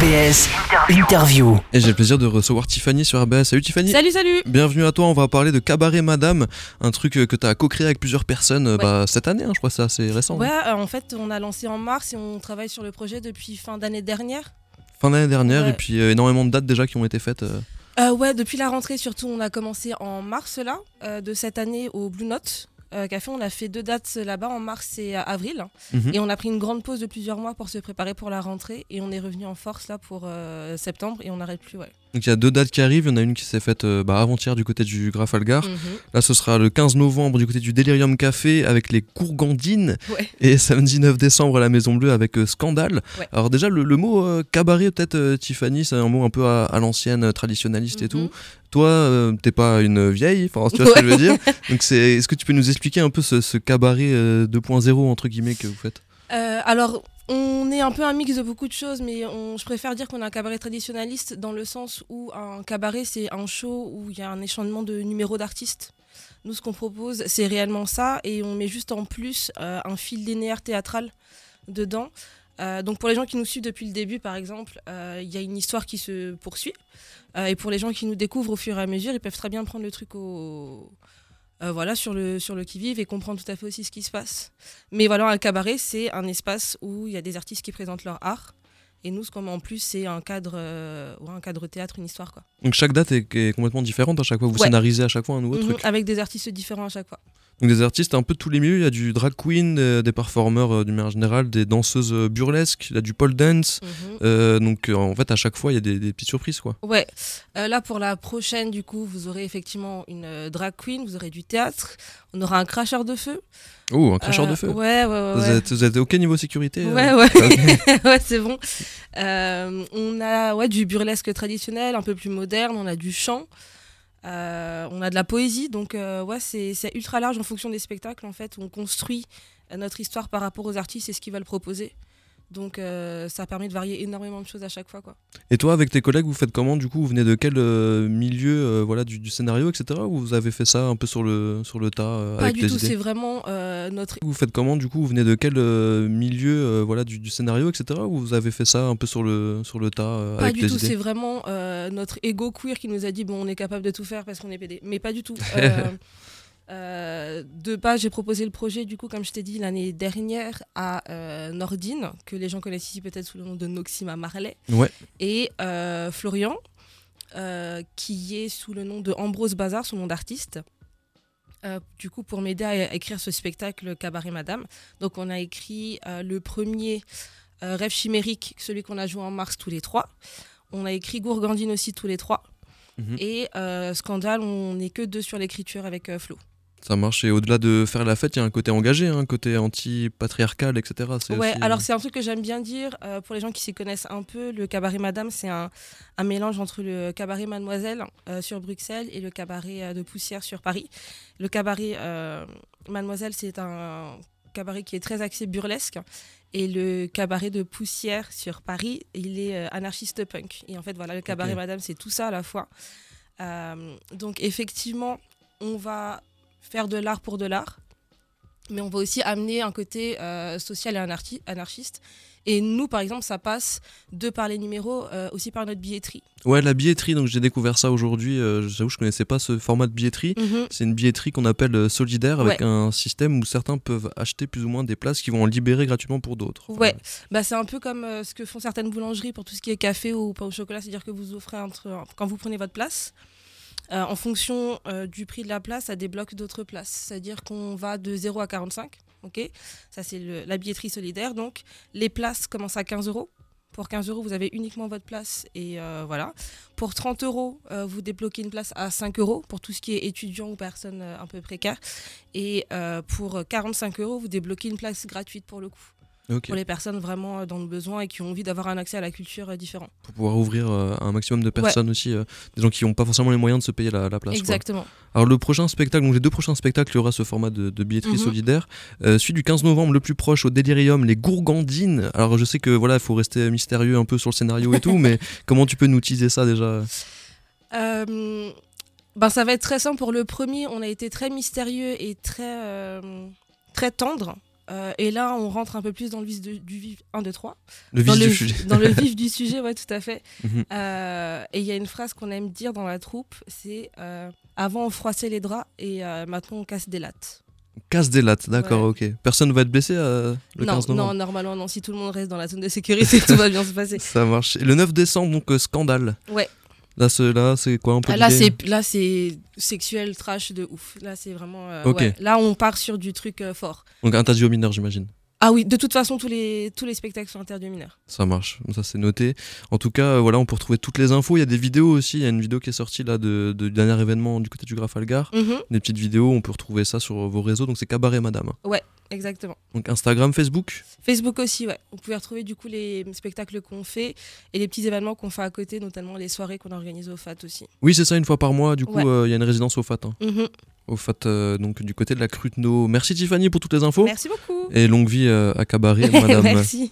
RBS Interview. Et j'ai le plaisir de recevoir Tiffany sur RBS. Salut Tiffany. Salut, salut Bienvenue à toi, on va parler de Cabaret Madame, un truc euh, que tu as co-créé avec plusieurs personnes euh, Ouais. bah, cette année, hein, je crois, c'est assez récent. Ouais, euh, en fait, on a lancé en mars et on travaille sur le projet depuis fin d'année dernière. Fin d'année dernière, Ouais. et puis euh, énormément de dates déjà qui ont été faites. euh. Euh, ouais, depuis la rentrée, surtout, on a commencé en mars, là, euh, de cette année au Blue Note. Euh, Café, on a fait deux dates là-bas en mars et avril. Mhm. Et on a pris une grande pause de plusieurs mois pour se préparer pour la rentrée. Et on est revenu en force là pour euh, septembre et on n'arrête plus, ouais. Donc il y a deux dates qui arrivent, il y en a une qui s'est faite euh, bah, avant-hier du côté du Grafalgar. Mhm. Là ce sera le 15 novembre du côté du Delirium Café avec les Courgandines. Ouais. Et samedi 9 décembre à la Maison Bleue avec euh, Scandale. Ouais. Alors déjà le, le mot euh, cabaret peut-être euh, Tiffany, c'est un mot un peu à, à l'ancienne, traditionnaliste et Mhm. tout. Toi, euh, t'es pas une vieille, enfin, tu vois ce que je veux dire. Donc, c'est, est-ce que tu peux nous expliquer un peu ce, ce cabaret euh, 2.0 entre guillemets que vous faites? Euh, alors, on est un peu un mix de beaucoup de choses, mais je préfère dire qu'on est un cabaret traditionnaliste dans le sens où un cabaret, c'est un show où il y a un échelonnement de numéros d'artistes. Nous, ce qu'on propose, c'est réellement ça, et on met juste en plus euh, un fil linéaire théâtral dedans. Euh, donc pour les gens qui nous suivent depuis le début, par exemple, euh, il y a une histoire qui se poursuit. Et pour les gens qui nous découvrent au fur et à mesure, ils peuvent très bien prendre le truc au... euh, voilà, sur le, sur le qui-vive et comprendre tout à fait aussi ce qui se passe. Mais voilà, un cabaret, c'est un espace où il y a des artistes qui présentent leur art. Et nous, ce qu'on met en plus, c'est un cadre, euh, ouais, un cadre théâtre, une histoire. Quoi. Donc, chaque date est, est complètement différente à chaque fois. Vous Ouais. scénarisez à chaque fois un nouveau Mhm, truc. avec des artistes différents à chaque fois. Donc, des artistes un peu de tous les milieux. Il y a du drag queen, euh, des performeurs euh, du manière générale, des danseuses euh, burlesques, il y a du pole dance. Mhm. Euh, donc, euh, en fait, à chaque fois, il y a des, des petites surprises quoi. Ouais, là pour la prochaine, du coup, vous aurez effectivement une drag queen, vous aurez du théâtre, on aura un cracheur de feu. Oh, un cracheur de feu. Ouais, ouais, ouais. Vous, ouais. êtes, vous êtes OK niveau sécurité Ouais, ouais, Ok. ouais c'est bon. On a ouais, du burlesque traditionnel, un peu plus moderne, on a du chant, euh, on a de la poésie, donc euh, ouais, c'est ultra large en fonction des spectacles en fait. On construit euh, notre histoire par rapport aux artistes et ce qu'ils veulent proposer. Donc euh, ça permet de varier énormément de choses à chaque fois. Quoi. Et toi, avec tes collègues, vous faites comment Du coup, vous venez de quel euh, milieu euh, voilà, du, du scénario, etc. Ou vous avez fait ça un peu sur le, sur le tas euh, Pas avec du tout, c'est vraiment euh, notre Vous faites comment Du coup, vous venez de quel euh, milieu voilà, du, du scénario, etc. Ou vous avez fait ça un peu sur le, sur le tas Pas avec du tout, c'est vraiment notre ego queer qui nous a dit bon, on est capable de tout faire parce qu'on est PD. Mais pas du tout. Euh, de base, j'ai proposé le projet, du coup, comme je t'ai dit, l'année dernière à euh, Nordine, que les gens connaissent ici peut-être sous le nom de Noxima Marley, Ouais. et euh, Florian, qui est sous le nom de Ambrose Bazar, son nom d'artiste. Du coup, pour m'aider à écrire ce spectacle Cabaret Madame. Donc, on a écrit le premier Rêve chimérique, celui qu'on a joué en mars tous les trois. On a écrit Gourgandine aussi tous les trois. Mhm. Et Scandale, on n'est que deux sur l'écriture avec Flo. Ça marche. Et au-delà de faire la fête, il y a un côté engagé, hein, un côté anti-patriarcal, etc. Ouais, aussi, alors c'est un truc que j'aime bien dire euh, pour les gens qui s'y connaissent un peu. Le cabaret Madame, c'est un, un mélange entre le cabaret Mademoiselle euh, sur Bruxelles et le cabaret euh, de Poussière sur Paris. Le cabaret Mademoiselle, c'est un cabaret qui est très axé burlesque. Et le cabaret de Poussière sur Paris, il est anarchiste punk. Et en fait, voilà, le cabaret. Madame, c'est tout ça à la fois. Donc effectivement, on va faire de l'art pour de l'art mais on va aussi amener un côté euh, social et anarchi- anarchiste. Et nous, par exemple, ça passe de par les numéros, euh, aussi par notre billetterie. Ouais, la billetterie, donc j'ai découvert ça aujourd'hui. Euh, J'avoue, je connaissais pas ce format de billetterie. C'est une billetterie qu'on appelle euh, solidaire avec Ouais. un système où certains peuvent acheter plus ou moins des places qui vont en libérer gratuitement pour d'autres. Enfin, Ouais, bah, c'est un peu comme ce que font certaines boulangeries pour tout ce qui est café ou pain au chocolat, c'est-à-dire que vous offrez entre, quand vous prenez votre place, euh, en fonction euh, du prix de la place, ça débloque d'autres places. C'est-à-dire qu'on va de 0 à 45, ok? Ça, c'est la billetterie solidaire. Donc, les places commencent à 15 euros. Pour 15 euros, vous avez uniquement votre place et euh, voilà. Pour 30 euros, vous débloquez une place à 5 euros pour tout ce qui est étudiant ou personnes euh, un peu précaires. Et pour 45 euros, vous débloquez une place gratuite pour le coup pour les personnes vraiment euh, dans le besoin et qui ont envie d'avoir un accès à la culture euh, différent. Pour pouvoir ouvrir euh, à un maximum de personnes aussi, des gens qui n'ont pas forcément les moyens de se payer la, la place. quoi. Exactement. Alors le prochain spectacle, donc les deux prochains spectacles, il y aura ce format de, de billetterie Mhm. solidaire. Celui du 15 novembre, le plus proche au Delirium, les Gourgandines. Alors je sais que voilà, il faut rester mystérieux un peu sur le scénario et tout, mais comment tu peux nous teaser ça déjà? Euh, ben, ça va être très simple. Pour le premier, on a été très mystérieux et très, euh, très tendre. Euh, et là, on rentre un peu plus dans le vif de- du vif 1, 2, 3. Le dans vif le, du sujet. Dans le vif du sujet, ouais, tout à fait. Mhm. Euh, et il y a une phrase qu'on aime dire dans la troupe, c'est euh, avant on froissait les draps et maintenant on casse des lattes. Casse des lattes, d'accord, Ouais. ok. Personne va être blessé le non, 15 non, novembre normalement non. Si tout le monde reste dans la zone de sécurité, tout va bien se passer. Ça marche. Et le 9 décembre, donc scandale. Ouais. Là, c'est, là, c'est quoi un peu Ah, là, c'est là, c'est sexuel, trash de ouf. Là, c'est vraiment. euh, ouais. Là, on part sur du truc euh, fort. Donc interdit aux mineurs, j'imagine. Ah oui, de toute façon, tous les tous les spectacles sont interdits aux mineurs. Ça marche, ça c'est noté. En tout cas, euh, voilà, on peut retrouver toutes les infos. Il y a des vidéos aussi. Il y a une vidéo qui est sortie là de, de- du dernier événement du côté du Grafalgar. Mhm, Des petites vidéos, on peut retrouver ça sur vos réseaux. Donc c'est Cabaret Madame. Exactement. Donc Instagram, Facebook. Facebook aussi, ouais. Vous pouvez retrouver du coup les spectacles qu'on fait et les petits événements qu'on fait à côté, notamment les soirées qu'on organise au FAT aussi. Oui, c'est ça, une fois par mois. Du coup, Ouais. euh, il y a une résidence au FAT. hein. Mhm. Au FAT, euh, donc du côté de la Cruteno. Merci Tiffany pour toutes les infos. Merci beaucoup. Et longue vie euh, à Cabaret, Madame. Merci.